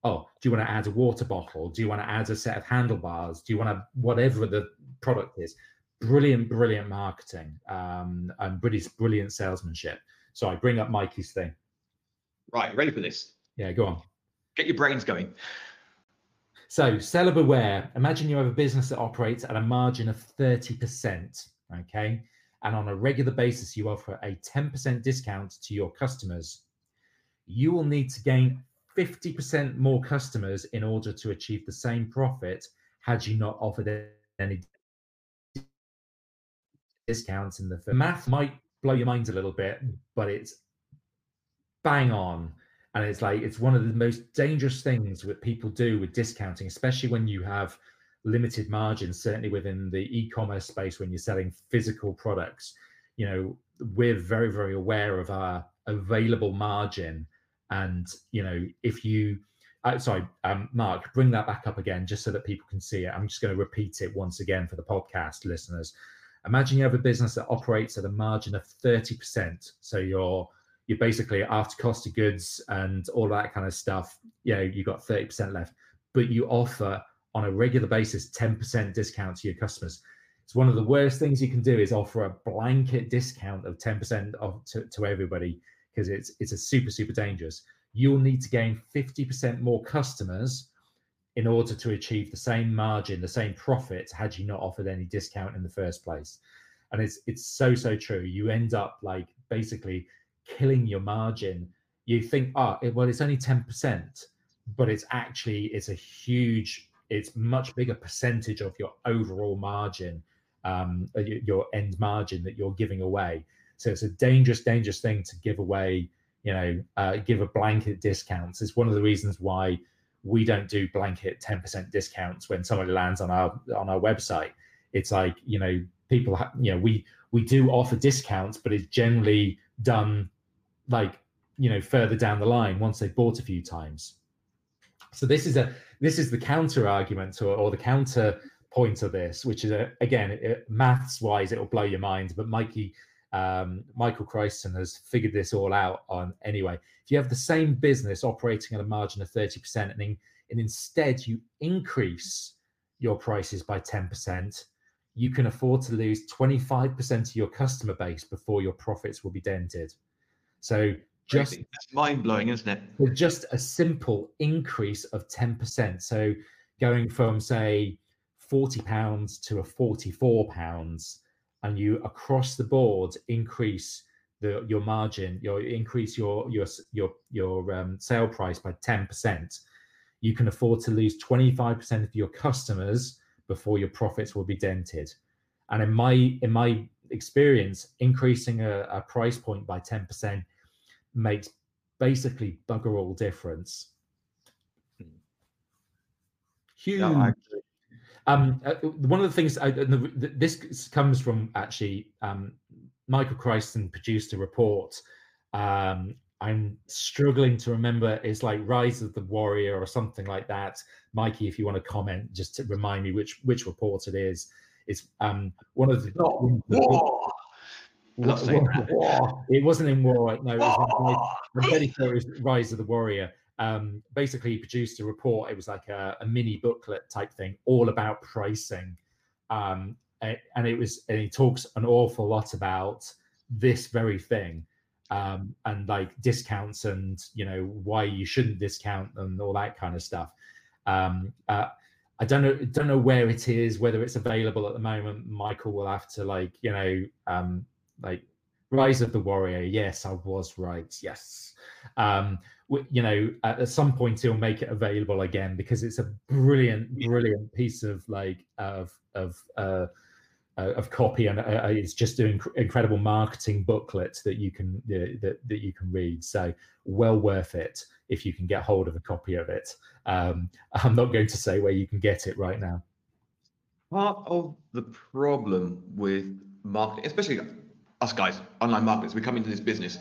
Oh, do you want to add a water bottle? Do you want to add a set of handlebars? Do you want to whatever the product is? brilliant, brilliant marketing um, and brilliant, brilliant salesmanship. So I bring up Mikey's thing. Right, ready for this? Yeah, go on. Get your brains going. So, seller beware. Imagine you have a business that operates at a margin of 30%. Okay. And on a regular basis, you offer a 10% discount to your customers. You will need to gain 50% more customers in order to achieve the same profit had you not offered any discounts in the film. Math might blow your mind a little bit, but it's bang on. And it's like it's one of the most dangerous things that people do with discounting, especially when you have limited margins, certainly within the e-commerce space when you're selling physical products. You know, we're very, very aware of our available margin. And, you know, if you uh, sorry, um, Mark, bring that back up again just so that people can see it. I'm just going to repeat it once again for the podcast listeners. Imagine you have a business that operates at a margin of 30%. So you're you're basically after cost of goods and all that kind of stuff, you know, you got 30% left, but you offer on a regular basis 10% discount to your customers. It's one of the worst things you can do is offer a blanket discount of 10% of to, to everybody because it's it's a super, super dangerous. You'll need to gain 50% more customers in order to achieve the same margin, the same profit, had you not offered any discount in the first place. And it's it's so so true. You end up like basically killing your margin. You think, oh, it, well, it's only ten percent, but it's actually it's a huge, it's much bigger percentage of your overall margin, um, uh, your end margin that you're giving away. So it's a dangerous, dangerous thing to give away. You know, uh, give a blanket discounts. It's one of the reasons why we don't do blanket 10% discounts when somebody lands on our on our website it's like you know people ha- you know we we do offer discounts but it's generally done like you know further down the line once they've bought a few times so this is a this is the counter argument or, or the counter point of this which is a, again it, maths wise it'll blow your mind but mikey um, Michael Christen has figured this all out on anyway. If you have the same business operating at a margin of 30% and, in, and instead you increase your prices by 10%, you can afford to lose 25% of your customer base before your profits will be dented. So just that's mind blowing, isn't it? Just a simple increase of 10%. So going from say 40 pounds to a 44 pounds and you across the board increase the your margin, your increase your your your your um, sale price by ten percent, you can afford to lose twenty five percent of your customers before your profits will be dented. And in my in my experience, increasing a, a price point by 10% makes basically bugger all difference. Huge. No, um, uh, one of the things I, the, this comes from actually um, Michael Crichton produced a report. Um, I'm struggling to remember. It's like Rise of the Warrior or something like that. Mikey, if you want to comment, just to remind me which which report it is. It's um, one of the. Not war. Not war, war. It wasn't in war. No, it was in, I'm pretty sure it was Rise of the Warrior. Um, basically, he produced a report. It was like a, a mini booklet type thing, all about pricing. Um, and it was, and he talks an awful lot about this very thing. Um, and like discounts and you know why you shouldn't discount and all that kind of stuff. Um, uh, I don't know don't know where it is, whether it's available at the moment. Michael will have to like you know um, like Rise of the Warrior. Yes, I was right. Yes, um, you know at, some point he'll make it available again because it's a brilliant, brilliant piece of like of of uh, uh, of copy and uh, it's just an inc- incredible marketing booklet that you can uh, that, that you can read. So well worth it if you can get hold of a copy of it. Um, i'm not going to say where you can get it right now. Part of the problem with marketing especially us guys online marketers we come into this business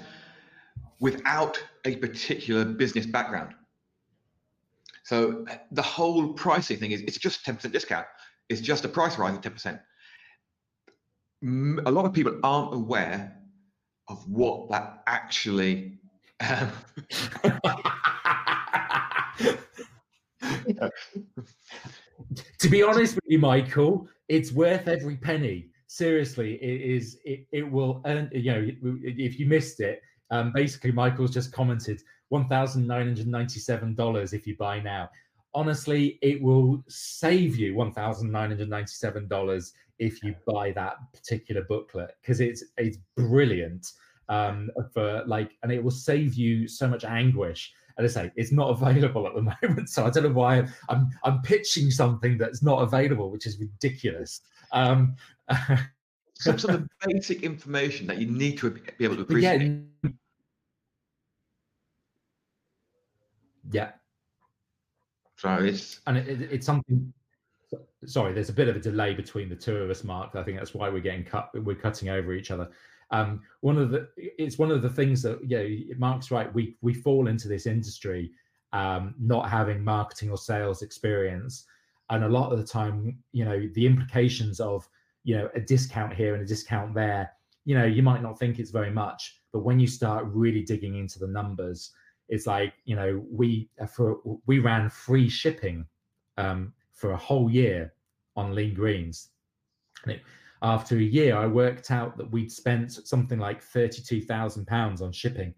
without a particular business background. So the whole pricing thing is it's just 10% discount. It's just a price rise of 10% a lot of people aren't aware of what that actually. Um, to be honest with you, Michael, it's worth every penny. Seriously, it is. It, it will earn. You know, if you missed it, um, basically, Michael's just commented one thousand nine hundred ninety-seven dollars if you buy now. Honestly, it will save you one thousand nine hundred ninety-seven dollars if you buy that particular booklet because it's it's brilliant um, for like, and it will save you so much anguish. And I say it's not available at the moment, so I don't know why I'm I'm, I'm pitching something that's not available, which is ridiculous. Um, some sort of basic information that you need to be able to appreciate. Yeah. Yeah. So it's and it, it, it's something sorry, there's a bit of a delay between the two of us, Mark. I think that's why we're getting cut. We're cutting over each other. Um, one of the it's one of the things that yeah, Mark's right. We we fall into this industry um, not having marketing or sales experience, and a lot of the time, you know, the implications of you know a discount here and a discount there. You know, you might not think it's very much, but when you start really digging into the numbers, it's like you know we for we ran free shipping um, for a whole year on lean greens. It, after a year, I worked out that we'd spent something like thirty-two thousand pounds on shipping.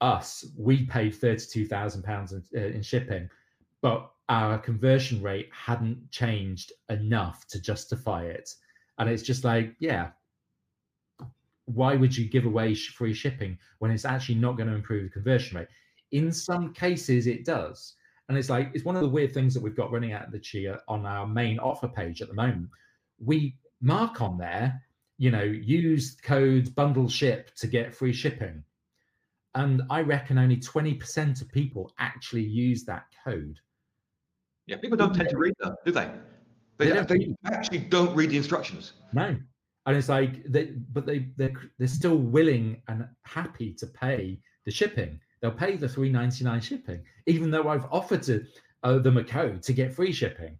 Us, we paid thirty-two thousand pounds in, uh, in shipping, but our conversion rate hadn't changed enough to justify it. And it's just like, yeah, why would you give away free shipping when it's actually not going to improve the conversion rate? In some cases, it does. And it's like, it's one of the weird things that we've got running out of the Chia on our main offer page at the moment. We mark on there, you know, use code bundle ship to get free shipping. And I reckon only 20% of people actually use that code. Yeah, people don't tend to read that, do they? They, they, they actually don't read the instructions. No. And it's like they but they they're, they're still willing and happy to pay the shipping they'll pay the 3.99 shipping even though i've offered to uh, them a code to get free shipping.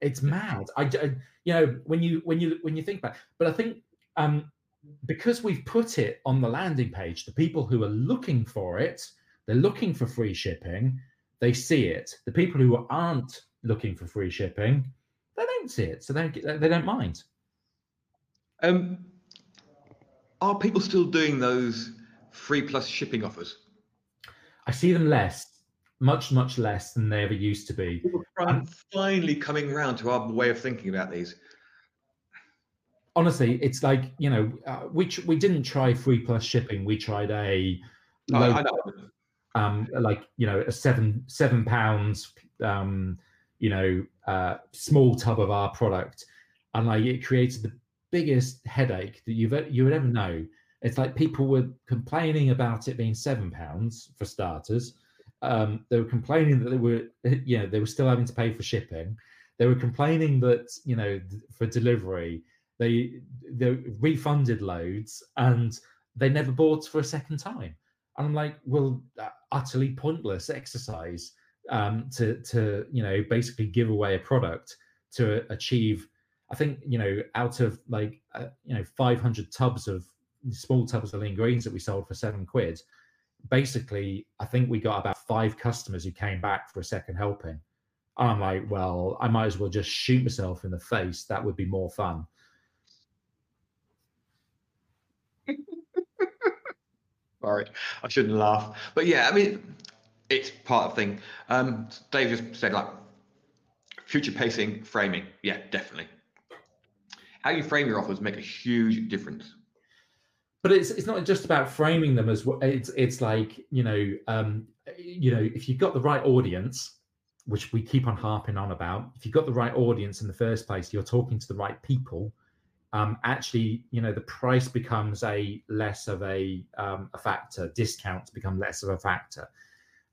It's mad. I, I, you know when you when you when you think about it. but i think um because we've put it on the landing page the people who are looking for it they're looking for free shipping they see it. The people who aren't looking for free shipping they don't see it so they don't, they don't mind. Um are people still doing those free plus shipping offers I see them less, much, much less than they ever used to be. I'm finally coming around to our way of thinking about these. Honestly, it's like you know, uh, we we didn't try free plus shipping. We tried a, low, I know. um, like you know, a seven seven pounds, um, you know, uh, small tub of our product, and like it created the biggest headache that you've you would ever know. It's like people were complaining about it being seven pounds for starters. Um, they were complaining that they were, you know, they were still having to pay for shipping. They were complaining that, you know, for delivery, they they refunded loads and they never bought for a second time. And I'm like, well, uh, utterly pointless exercise um, to to you know basically give away a product to achieve. I think you know out of like uh, you know 500 tubs of small tubs of lean greens that we sold for seven quid, basically I think we got about five customers who came back for a second helping. I'm like, well, I might as well just shoot myself in the face. That would be more fun. Sorry, I shouldn't laugh. But yeah, I mean, it's part of the thing. Um, Dave just said like future pacing, framing. Yeah, definitely. How you frame your offers make a huge difference. But it's it's not just about framing them as. It's it's like you know um, you know if you've got the right audience, which we keep on harping on about. If you've got the right audience in the first place, you're talking to the right people um, actually, you know, the price becomes a less of a, um, a factor. Discounts become less of a factor.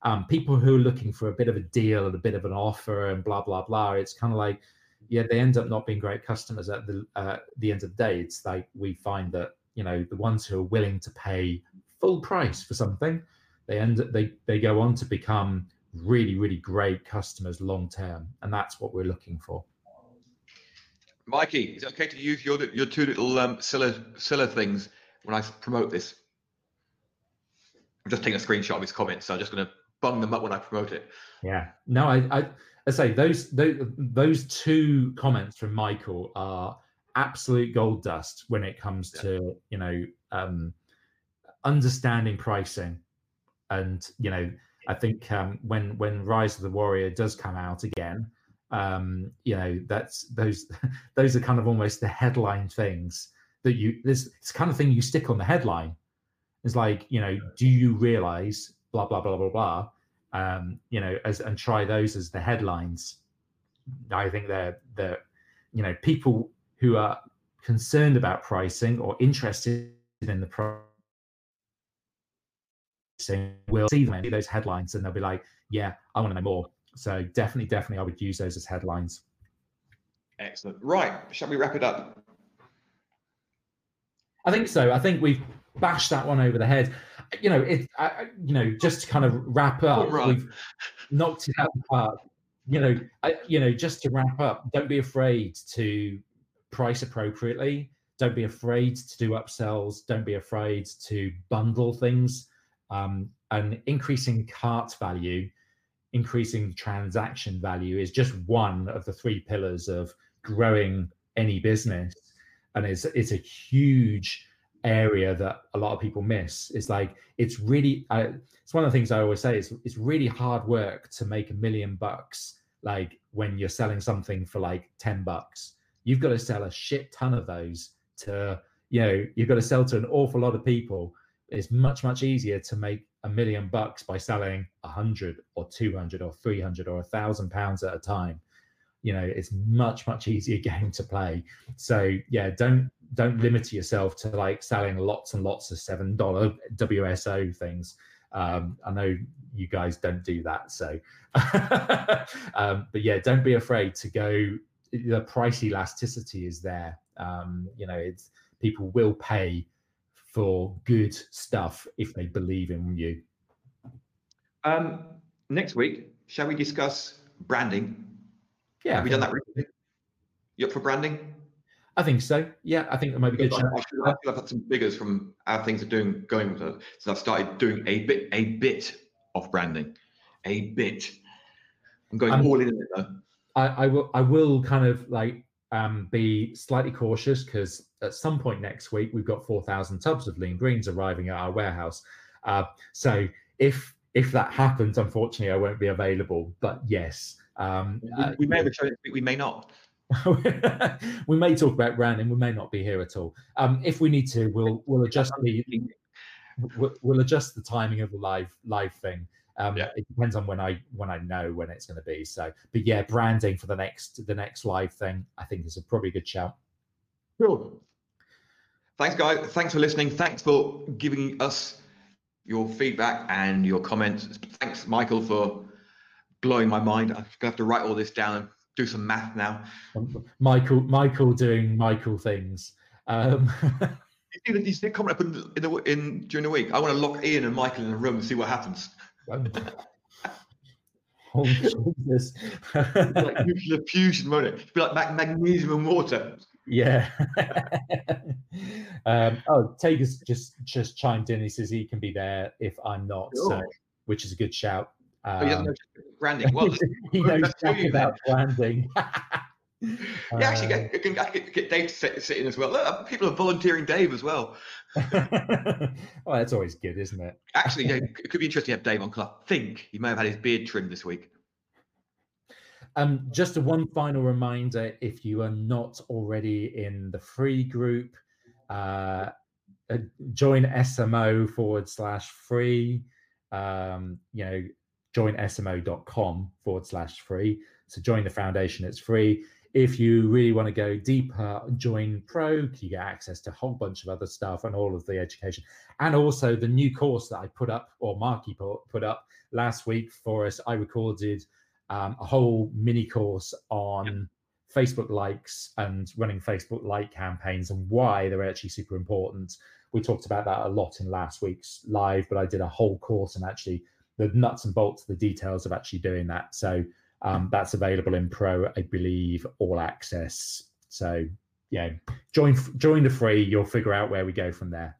Um, people who are looking for a bit of a deal and a bit of an offer and blah blah blah. It's kind of like, yeah, they end up not being great customers at the uh, the end of the day. It's like we find that you know the ones who are willing to pay full price for something, they end up, they they go on to become really really great customers long term, and that's what we're looking for. Mikey, is it okay to use your your two little um, Scylla, things when I promote this? I'm just taking a screenshot of his comments, so I'm just going to bung them up when I promote it. Yeah. No, I, I, I say those, those those two comments from Michael are absolute gold dust when it comes yeah. to you know um, understanding pricing, and you know I think um, when when Rise of the Warrior does come out again, um, you know that's those those are kind of almost the headline things that you this it's kind of thing you stick on the headline. It's like you know do you realize blah blah blah blah blah um, you know as and try those as the headlines. I think they're they're you know people who are concerned about pricing or interested in the pricing will see them those headlines and they'll be like yeah i want to know more so definitely, definitely, I would use those as headlines. Excellent. Right. Shall we wrap it up? I think so. I think we've bashed that one over the head. You know, it. I, you know, just to kind of wrap up, right. we've knocked it out of the park. You know, I, you know, just to wrap up, don't be afraid to price appropriately. Don't be afraid to do upsells. Don't be afraid to bundle things. Um, and increasing cart value increasing transaction value is just one of the three pillars of growing any business and it's it's a huge area that a lot of people miss it's like it's really I, it's one of the things i always say is it's really hard work to make a million bucks like when you're selling something for like 10 bucks you've got to sell a shit ton of those to you know you've got to sell to an awful lot of people. It's much much easier to make a million bucks by selling a hundred or 200 or 300 or a thousand pounds at a time. You know it's much much easier game to play. So yeah don't don't limit yourself to like selling lots and lots of seven dollar wso things. Um, i know you guys don't do that so um, but yeah don't be afraid to go the price elasticity is there um, you know it's people will pay for good stuff if they believe in you. Um, next week, shall we discuss branding? Yeah. Have we done that recently? You up for branding? I think so. Yeah, I think it might be good. I, feel I have had some figures from how things are doing going with it. So I've started doing a bit a bit of branding. A bit. I'm going um, all in it though. I, I will I will kind of like um, be slightly cautious because at some point next week we've got 4,000 tubs of lean greens arriving at our warehouse. Uh, so if if that happens, unfortunately, I won't be available. But yes, um, we, we, may have a show we may not. we may talk about branding. We may not be here at all. Um, if we need to, we'll we'll adjust the we'll, we'll adjust the timing of the live live thing. Um, Yeah. It depends on when I when I know when it's going to be. So, but yeah, branding for the next the next live thing, I think is a probably good shout. Cool. Thanks, guys. Thanks for listening. Thanks for giving us your feedback and your comments. Thanks, Michael, for blowing my mind. I'm going to have to write all this down and do some math now. Um, Michael Michael doing Michael things. Um, You see, the- you see the comment up in, the- in, the, in during the week. I want to lock Ian and Michael in a room and see what happens. oh Jesus! Like nuclear fusion, won't it? It'd be like mag- magnesium and water. Yeah. um, oh, Tager's just just chimed in. He says he can be there if I'm not, so which is a good shout. Oh, he doesn't Um, know branding. Well, he knows about branding. yeah, actually, Uh, get, get, get, get Dave to sit, sit in as well. Look, people are volunteering Dave as well. well, that's always good, isn't it? Actually, yeah, it could be interesting to have Dave on club. I think he may have had his beard trimmed this week. Um, just a one final reminder: if you are not already in the free group, uh, uh, join SMO forward slash free. Um, you know, join smo.com forward slash free. So join the foundation; it's free. If you really want to go deeper, join Pro. You get access to a whole bunch of other stuff and all of the education, and also the new course that I put up or Marky put, put up last week for us. I recorded um, a whole mini course on Facebook likes and running Facebook like campaigns and why they're actually super important. We talked about that a lot in last week's live, but I did a whole course and actually the nuts and bolts, the details of actually doing that. So um, that's available in Pro, I believe, all access. So yeah, join join the free. You'll figure out where we go from there.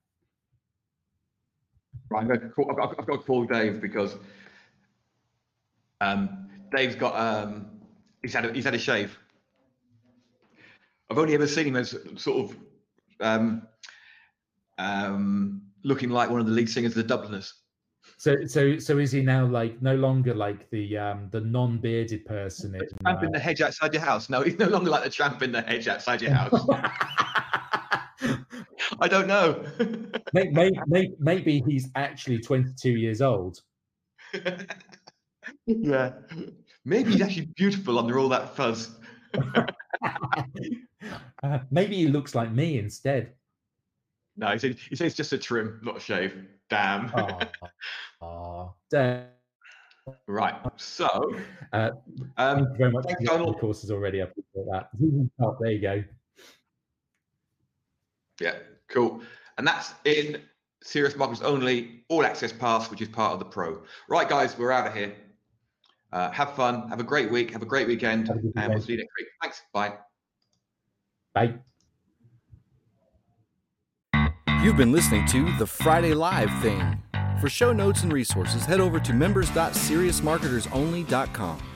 Right, I've, got, I've got to call Dave because um, Dave's got um, he's had a, he's had a shave. I've only ever seen him as sort of um, um, looking like one of the lead singers of the Dubliners. So so so is he now like no longer like the um the non-bearded person in Tramp in the hedge outside your house. No, he's no longer like the tramp in the hedge outside your house. I don't know. maybe, maybe, maybe he's actually 22 years old. yeah, maybe he's actually beautiful under all that fuzz. Uh, maybe he looks like me instead. No, he said he said it's just a trim, not a shave. Damn. Oh, oh, damn. Right. So, Uh, um, Thank you very much. thanks, The Donald. course is already up. That. Oh, there you go. yeah, cool. And that's in Serious Marketers Only All Access Pass, which is part of the Pro. Right, guys, we're out of here. Uh, have fun. Have a great week. Have a great weekend. A and we'll see you next week. Thanks. Bye. Bye. You've been listening to the Friday Live thing. For show notes and resources, head over to members.seriousmarketersonly.com.